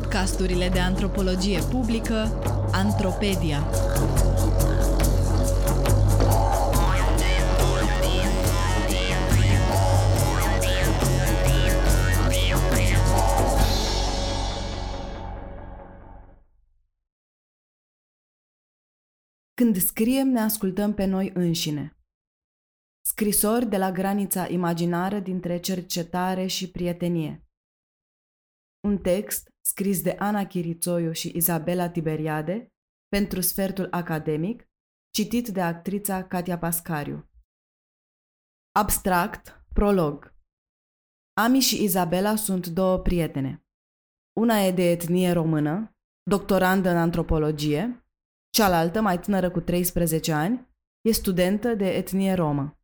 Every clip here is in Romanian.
podcasturile de antropologie publică Antropedia. Când scriem, ne ascultăm pe noi înșine. Scrisori de la granița imaginară dintre cercetare și prietenie. Un text scris de Ana Chirițoiu și Izabela Tiberiade pentru sfertul academic, citit de actrița Katia Pascariu. Abstract, prolog. Ami și Izabela sunt două prietene. Una e de etnie română, doctorandă în antropologie, cealaltă, mai tânără cu 13 ani, e studentă de etnie romă.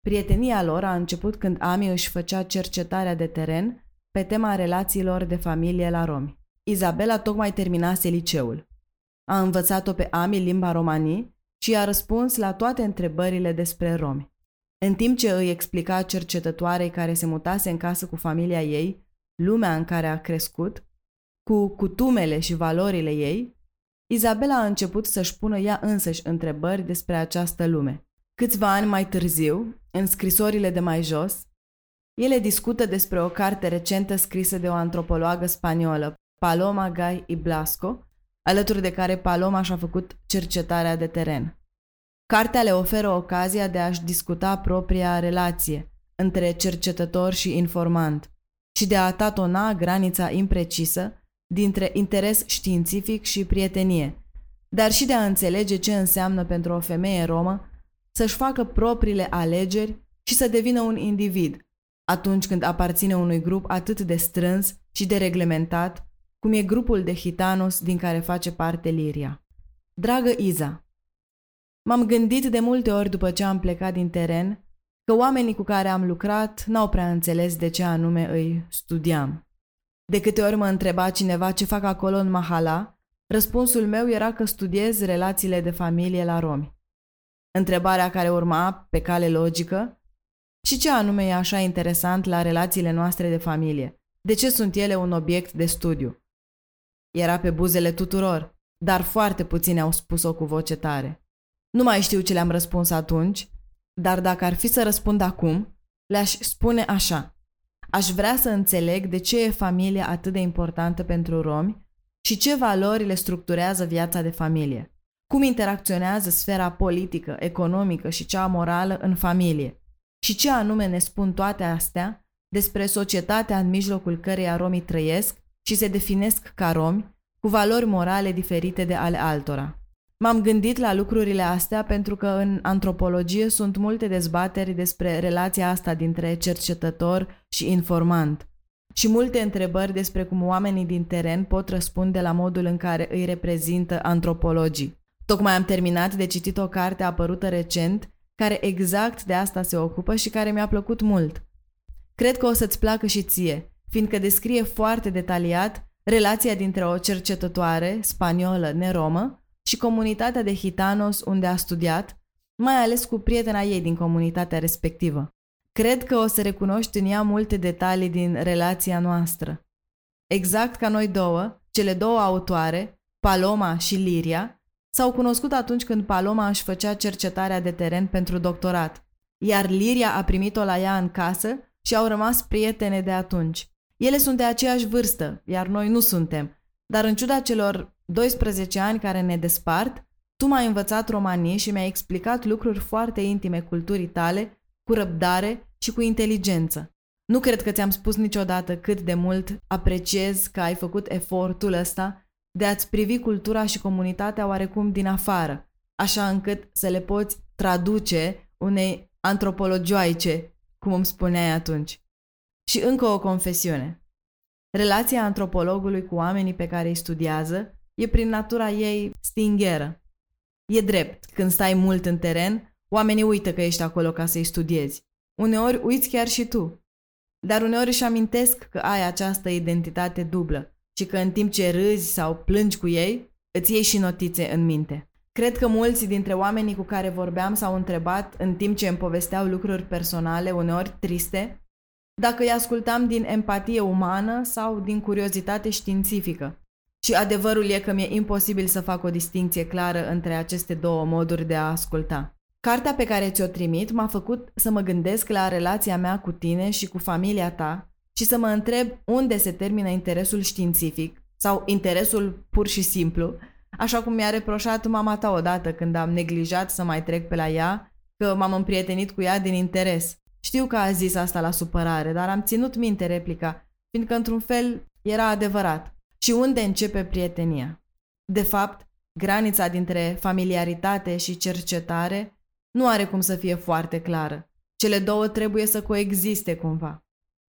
Prietenia lor a început când Ami își făcea cercetarea de teren pe tema relațiilor de familie la romi. Izabela tocmai terminase liceul. A învățat-o pe Ami limba romanii și a răspuns la toate întrebările despre romi. În timp ce îi explica cercetătoarei care se mutase în casă cu familia ei, lumea în care a crescut, cu cutumele și valorile ei, Izabela a început să-și pună ea însăși întrebări despre această lume. Câțiva ani mai târziu, în scrisorile de mai jos, ele discută despre o carte recentă scrisă de o antropologă spaniolă, Paloma Gai y Blasco, alături de care Paloma și-a făcut cercetarea de teren. Cartea le oferă ocazia de a-și discuta propria relație între cercetător și informant și de a tatona granița imprecisă dintre interes științific și prietenie, dar și de a înțelege ce înseamnă pentru o femeie romă să-și facă propriile alegeri și să devină un individ, atunci când aparține unui grup atât de strâns și de reglementat, cum e grupul de hitanos din care face parte Liria. Dragă Iza, m-am gândit de multe ori după ce am plecat din teren că oamenii cu care am lucrat n-au prea înțeles de ce anume îi studiam. De câte ori mă întreba cineva ce fac acolo în Mahala, răspunsul meu era că studiez relațiile de familie la romi. Întrebarea care urma, pe cale logică, și ce anume e așa interesant la relațiile noastre de familie? De ce sunt ele un obiect de studiu? Era pe buzele tuturor, dar foarte puțini au spus-o cu voce tare. Nu mai știu ce le-am răspuns atunci, dar dacă ar fi să răspund acum, le-aș spune așa. Aș vrea să înțeleg de ce e familia atât de importantă pentru romi și ce valori le structurează viața de familie. Cum interacționează sfera politică, economică și cea morală în familie și ce anume ne spun toate astea despre societatea în mijlocul căreia romii trăiesc și se definesc ca romi, cu valori morale diferite de ale altora. M-am gândit la lucrurile astea pentru că în antropologie sunt multe dezbateri despre relația asta dintre cercetător și informant și multe întrebări despre cum oamenii din teren pot răspunde la modul în care îi reprezintă antropologii. Tocmai am terminat de citit o carte apărută recent care exact de asta se ocupă și care mi-a plăcut mult. Cred că o să-ți placă și ție, fiindcă descrie foarte detaliat relația dintre o cercetătoare spaniolă neromă și comunitatea de hitanos unde a studiat, mai ales cu prietena ei din comunitatea respectivă. Cred că o să recunoști în ea multe detalii din relația noastră. Exact ca noi două, cele două autoare, Paloma și Liria, S-au cunoscut atunci când Paloma își făcea cercetarea de teren pentru doctorat, iar Liria a primit-o la ea în casă și au rămas prietene de atunci. Ele sunt de aceeași vârstă, iar noi nu suntem, dar în ciuda celor 12 ani care ne despart, tu m-ai învățat romanii și mi-ai explicat lucruri foarte intime culturii tale, cu răbdare și cu inteligență. Nu cred că ți-am spus niciodată cât de mult apreciez că ai făcut efortul ăsta de a-ți privi cultura și comunitatea oarecum din afară, așa încât să le poți traduce unei antropologioaice, cum îmi spuneai atunci. Și încă o confesiune. Relația antropologului cu oamenii pe care îi studiază e prin natura ei stingheră. E drept, când stai mult în teren, oamenii uită că ești acolo ca să-i studiezi. Uneori uiți chiar și tu. Dar uneori își amintesc că ai această identitate dublă și că în timp ce râzi sau plângi cu ei, îți iei și notițe în minte. Cred că mulți dintre oamenii cu care vorbeam s-au întrebat în timp ce îmi povesteau lucruri personale, uneori triste, dacă îi ascultam din empatie umană sau din curiozitate științifică. Și adevărul e că mi-e imposibil să fac o distinție clară între aceste două moduri de a asculta. Cartea pe care ți-o trimit m-a făcut să mă gândesc la relația mea cu tine și cu familia ta și să mă întreb unde se termină interesul științific sau interesul pur și simplu, așa cum mi-a reproșat mama ta odată când am neglijat să mai trec pe la ea, că m-am împrietenit cu ea din interes. Știu că a zis asta la supărare, dar am ținut minte replica, fiindcă într-un fel era adevărat. Și unde începe prietenia? De fapt, granița dintre familiaritate și cercetare nu are cum să fie foarte clară. Cele două trebuie să coexiste cumva.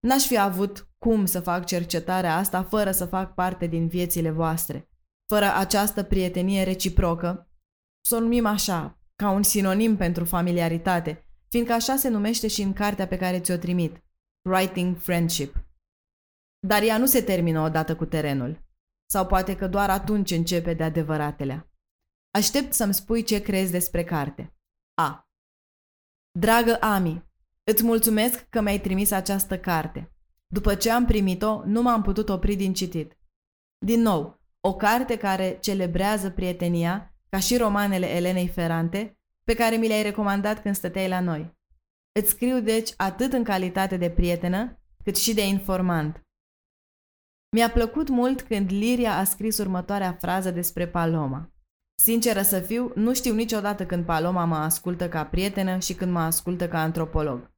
N-aș fi avut cum să fac cercetarea asta fără să fac parte din viețile voastre. Fără această prietenie reciprocă, să o numim așa, ca un sinonim pentru familiaritate, fiindcă așa se numește și în cartea pe care ți-o trimit, Writing Friendship. Dar ea nu se termină odată cu terenul. Sau poate că doar atunci începe de adevăratele. Aștept să-mi spui ce crezi despre carte. A. Dragă Ami, îți mulțumesc că mi-ai trimis această carte. După ce am primit-o, nu m-am putut opri din citit. Din nou, o carte care celebrează prietenia, ca și romanele Elenei Ferrante, pe care mi le-ai recomandat când stăteai la noi. Îți scriu deci atât în calitate de prietenă, cât și de informant. Mi-a plăcut mult când Liria a scris următoarea frază despre Paloma. Sinceră să fiu, nu știu niciodată când Paloma mă ascultă ca prietenă și când mă ascultă ca antropolog.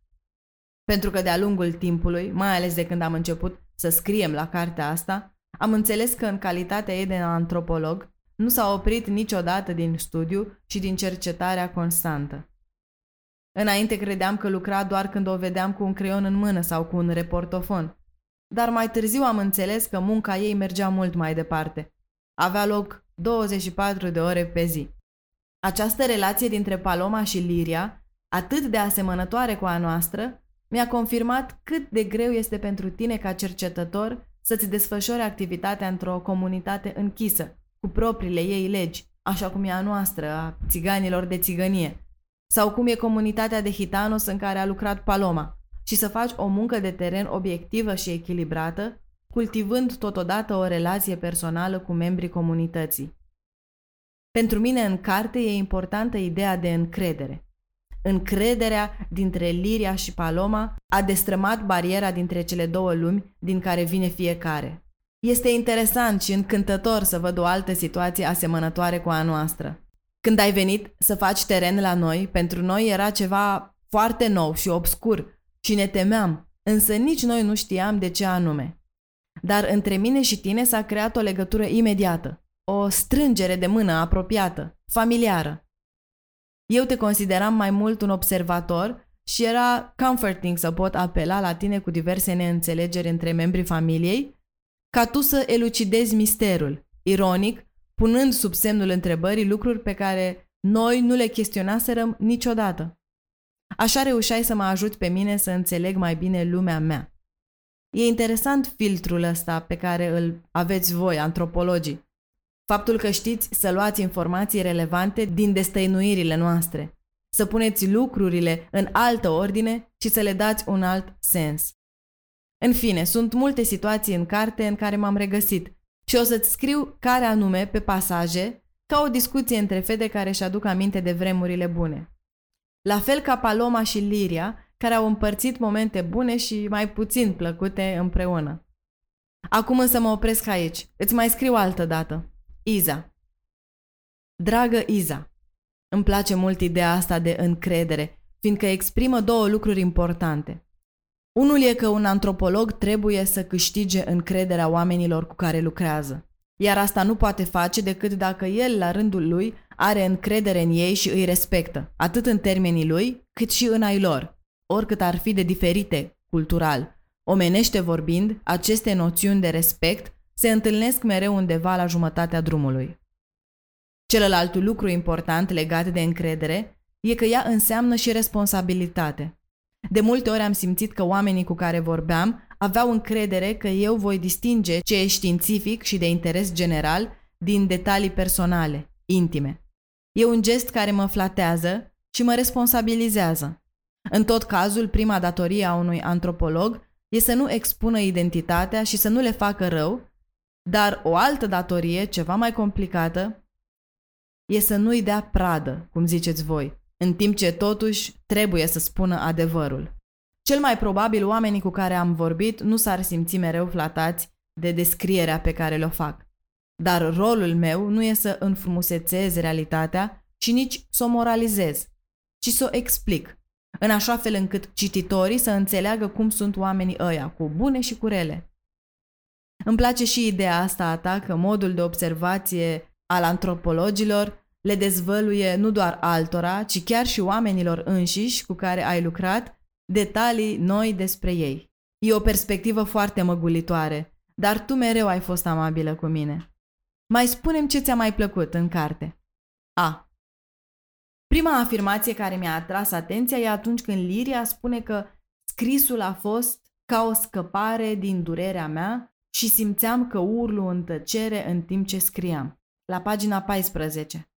Pentru că de-a lungul timpului, mai ales de când am început să scriem la cartea asta, am înțeles că în calitatea ei de antropolog nu s-a oprit niciodată din studiu și din cercetarea constantă. Înainte credeam că lucra doar când o vedeam cu un creion în mână sau cu un reportofon, dar mai târziu am înțeles că munca ei mergea mult mai departe. Avea loc 24 de ore pe zi. Această relație dintre Paloma și Liria, atât de asemănătoare cu a noastră, mi-a confirmat cât de greu este pentru tine ca cercetător să-ți desfășori activitatea într-o comunitate închisă, cu propriile ei legi, așa cum e a noastră, a țiganilor de țigănie, sau cum e comunitatea de hitanos în care a lucrat Paloma, și să faci o muncă de teren obiectivă și echilibrată, cultivând totodată o relație personală cu membrii comunității. Pentru mine în carte e importantă ideea de încredere. Încrederea dintre Liria și Paloma a destrămat bariera dintre cele două lumi din care vine fiecare. Este interesant și încântător să văd o altă situație asemănătoare cu a noastră. Când ai venit să faci teren la noi, pentru noi era ceva foarte nou și obscur și ne temeam, însă nici noi nu știam de ce anume. Dar între mine și tine s-a creat o legătură imediată, o strângere de mână apropiată, familiară. Eu te consideram mai mult un observator și era comforting să pot apela la tine cu diverse neînțelegeri între membrii familiei, ca tu să elucidezi misterul, ironic, punând sub semnul întrebării lucruri pe care noi nu le chestionaserăm niciodată. Așa reușeai să mă ajut pe mine să înțeleg mai bine lumea mea. E interesant filtrul ăsta pe care îl aveți voi, antropologii. Faptul că știți să luați informații relevante din destăinuirile noastre, să puneți lucrurile în altă ordine și să le dați un alt sens. În fine, sunt multe situații în carte în care m-am regăsit și o să-ți scriu care anume pe pasaje, ca o discuție între fete care își aduc aminte de vremurile bune. La fel ca Paloma și Liria, care au împărțit momente bune și mai puțin plăcute împreună. Acum însă mă opresc aici. Îți mai scriu altă dată. Iza. Dragă Iza, îmi place mult ideea asta de încredere, fiindcă exprimă două lucruri importante. Unul e că un antropolog trebuie să câștige încrederea oamenilor cu care lucrează. Iar asta nu poate face decât dacă el, la rândul lui, are încredere în ei și îi respectă, atât în termenii lui, cât și în ai lor oricât ar fi de diferite cultural. Omenește vorbind, aceste noțiuni de respect se întâlnesc mereu undeva la jumătatea drumului. Celălalt lucru important legat de încredere e că ea înseamnă și responsabilitate. De multe ori am simțit că oamenii cu care vorbeam aveau încredere că eu voi distinge ce e științific și de interes general din detalii personale, intime. E un gest care mă flatează și mă responsabilizează. În tot cazul, prima datorie a unui antropolog e să nu expună identitatea și să nu le facă rău, dar o altă datorie, ceva mai complicată, e să nu-i dea pradă, cum ziceți voi, în timp ce totuși trebuie să spună adevărul. Cel mai probabil oamenii cu care am vorbit nu s-ar simți mereu flatați de descrierea pe care le-o fac. Dar rolul meu nu e să înfrumusețez realitatea și nici să o moralizez, ci să o explic, în așa fel încât cititorii să înțeleagă cum sunt oamenii ăia, cu bune și cu rele. Îmi place și ideea asta a ta că modul de observație al antropologilor le dezvăluie nu doar altora, ci chiar și oamenilor înșiși cu care ai lucrat detalii noi despre ei. E o perspectivă foarte măgulitoare, dar tu mereu ai fost amabilă cu mine. Mai spunem ce ți-a mai plăcut în carte. A. Prima afirmație care mi-a atras atenția e atunci când Liria spune că scrisul a fost ca o scăpare din durerea mea și simțeam că urlu în tăcere în timp ce scriam. La pagina 14.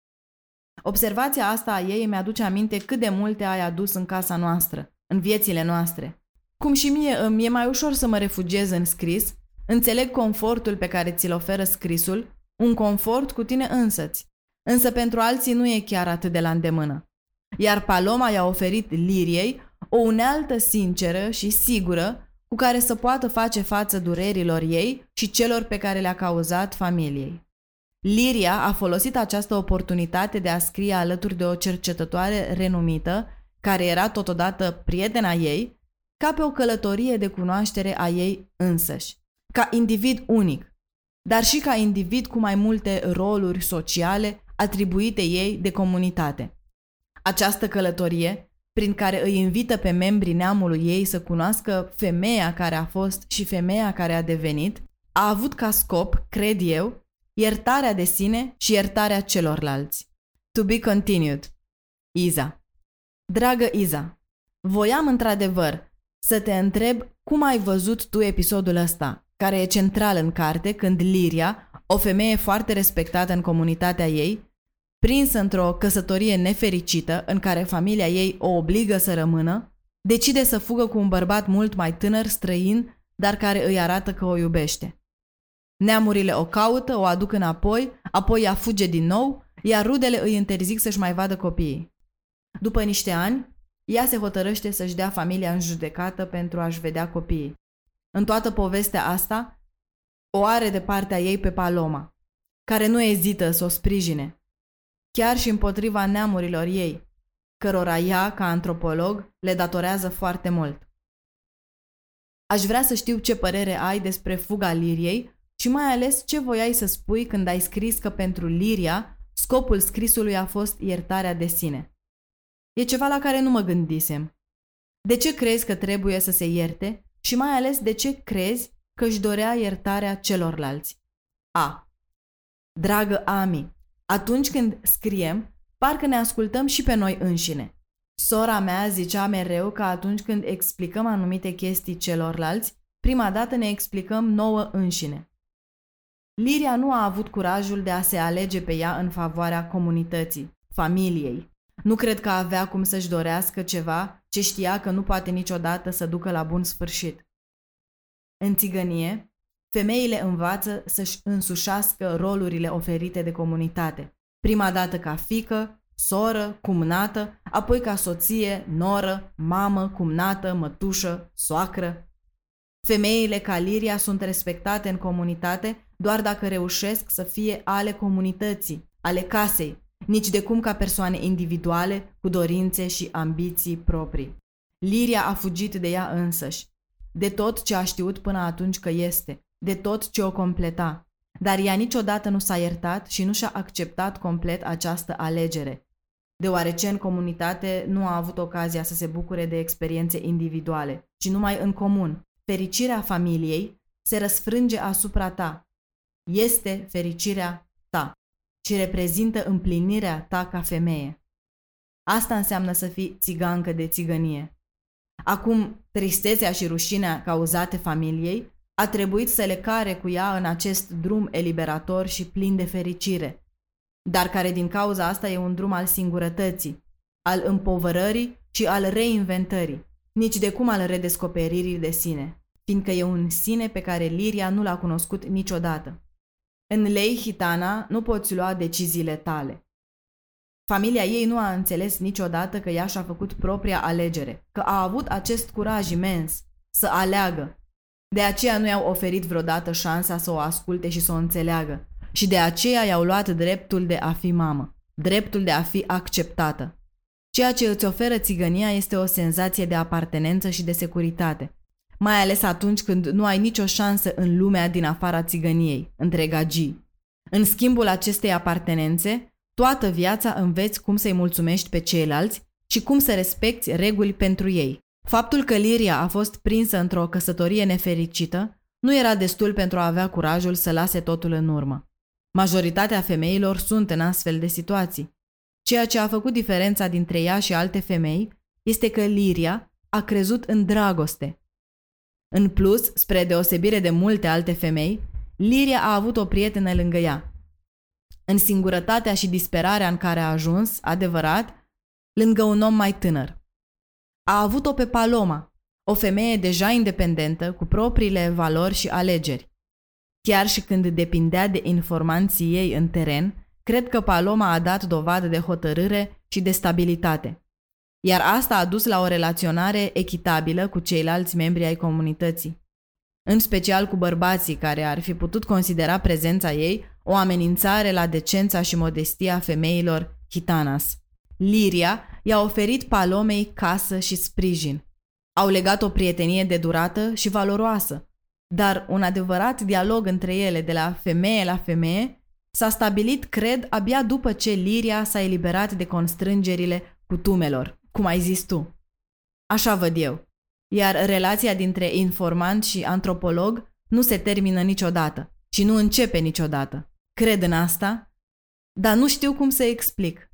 Observația asta a ei mi-aduce aminte cât de multe ai adus în casa noastră, în viețile noastre. Cum și mie îmi e mai ușor să mă refugiez în scris, înțeleg confortul pe care ți-l oferă scrisul, un confort cu tine însăți. Însă pentru alții nu e chiar atât de la îndemână. Iar Paloma i-a oferit Liriei o unealtă sinceră și sigură cu care să poată face față durerilor ei și celor pe care le-a cauzat familiei. Liria a folosit această oportunitate de a scrie alături de o cercetătoare renumită, care era totodată prietena ei, ca pe o călătorie de cunoaștere a ei însăși, ca individ unic, dar și ca individ cu mai multe roluri sociale atribuite ei de comunitate. Această călătorie, prin care îi invită pe membrii neamului ei să cunoască femeia care a fost și femeia care a devenit, a avut ca scop, cred eu, iertarea de sine și iertarea celorlalți. To be continued. Iza. Dragă Iza, voiam într-adevăr să te întreb cum ai văzut tu episodul ăsta, care e central în carte când Liria, o femeie foarte respectată în comunitatea ei, prinsă într-o căsătorie nefericită în care familia ei o obligă să rămână, decide să fugă cu un bărbat mult mai tânăr, străin, dar care îi arată că o iubește. Neamurile o caută, o aduc înapoi, apoi ea fuge din nou, iar rudele îi interzic să-și mai vadă copiii. După niște ani, ea se hotărăște să-și dea familia în judecată pentru a-și vedea copiii. În toată povestea asta, o are de partea ei pe Paloma, care nu ezită să o sprijine, chiar și împotriva neamurilor ei, cărora ea, ca antropolog, le datorează foarte mult. Aș vrea să știu ce părere ai despre fuga Liriei și mai ales ce voiai să spui când ai scris că pentru Liria scopul scrisului a fost iertarea de sine. E ceva la care nu mă gândisem. De ce crezi că trebuie să se ierte și mai ales de ce crezi că își dorea iertarea celorlalți? A. Dragă Ami, atunci când scriem, parcă ne ascultăm și pe noi înșine. Sora mea zicea mereu că atunci când explicăm anumite chestii celorlalți, prima dată ne explicăm nouă înșine. Liria nu a avut curajul de a se alege pe ea în favoarea comunității, familiei. Nu cred că avea cum să-și dorească ceva ce știa că nu poate niciodată să ducă la bun sfârșit. În țigănie, femeile învață să-și însușească rolurile oferite de comunitate. Prima dată ca fică, soră, cumnată, apoi ca soție, noră, mamă, cumnată, mătușă, soacră. Femeile ca Liria sunt respectate în comunitate doar dacă reușesc să fie ale comunității, ale casei, nici de cum ca persoane individuale cu dorințe și ambiții proprii. Liria a fugit de ea însăși, de tot ce a știut până atunci că este, de tot ce o completa, dar ea niciodată nu s-a iertat și nu și-a acceptat complet această alegere, deoarece în comunitate nu a avut ocazia să se bucure de experiențe individuale, ci numai în comun. Fericirea familiei se răsfrânge asupra ta este fericirea ta și reprezintă împlinirea ta ca femeie. Asta înseamnă să fii țigancă de țigănie. Acum, tristețea și rușinea cauzate familiei a trebuit să le care cu ea în acest drum eliberator și plin de fericire, dar care din cauza asta e un drum al singurătății, al împovărării și al reinventării, nici de cum al redescoperirii de sine. fiindcă e un sine pe care Liria nu l-a cunoscut niciodată. În lei hitana nu poți lua deciziile tale. Familia ei nu a înțeles niciodată că ea și-a făcut propria alegere, că a avut acest curaj imens să aleagă. De aceea nu i-au oferit vreodată șansa să o asculte și să o înțeleagă. Și de aceea i-au luat dreptul de a fi mamă, dreptul de a fi acceptată. Ceea ce îți oferă țigănia este o senzație de apartenență și de securitate, mai ales atunci când nu ai nicio șansă în lumea din afara țigăniei, între gagii. În schimbul acestei apartenențe, toată viața înveți cum să-i mulțumești pe ceilalți și cum să respecti reguli pentru ei. Faptul că Liria a fost prinsă într-o căsătorie nefericită nu era destul pentru a avea curajul să lase totul în urmă. Majoritatea femeilor sunt în astfel de situații. Ceea ce a făcut diferența dintre ea și alte femei este că Liria a crezut în dragoste. În plus, spre deosebire de multe alte femei, Liria a avut o prietenă lângă ea. În singurătatea și disperarea în care a ajuns, adevărat, lângă un om mai tânăr. A avut-o pe Paloma, o femeie deja independentă, cu propriile valori și alegeri. Chiar și când depindea de informanții ei în teren, cred că Paloma a dat dovadă de hotărâre și de stabilitate. Iar asta a dus la o relaționare echitabilă cu ceilalți membri ai comunității. În special cu bărbații care ar fi putut considera prezența ei o amenințare la decența și modestia femeilor hitanas. Liria i-a oferit Palomei casă și sprijin. Au legat o prietenie de durată și valoroasă, dar un adevărat dialog între ele de la femeie la femeie s-a stabilit, cred, abia după ce Liria s-a eliberat de constrângerile cutumelor, cum ai zis tu. Așa văd eu. Iar relația dintre informant și antropolog nu se termină niciodată și nu începe niciodată. Cred în asta, dar nu știu cum să explic.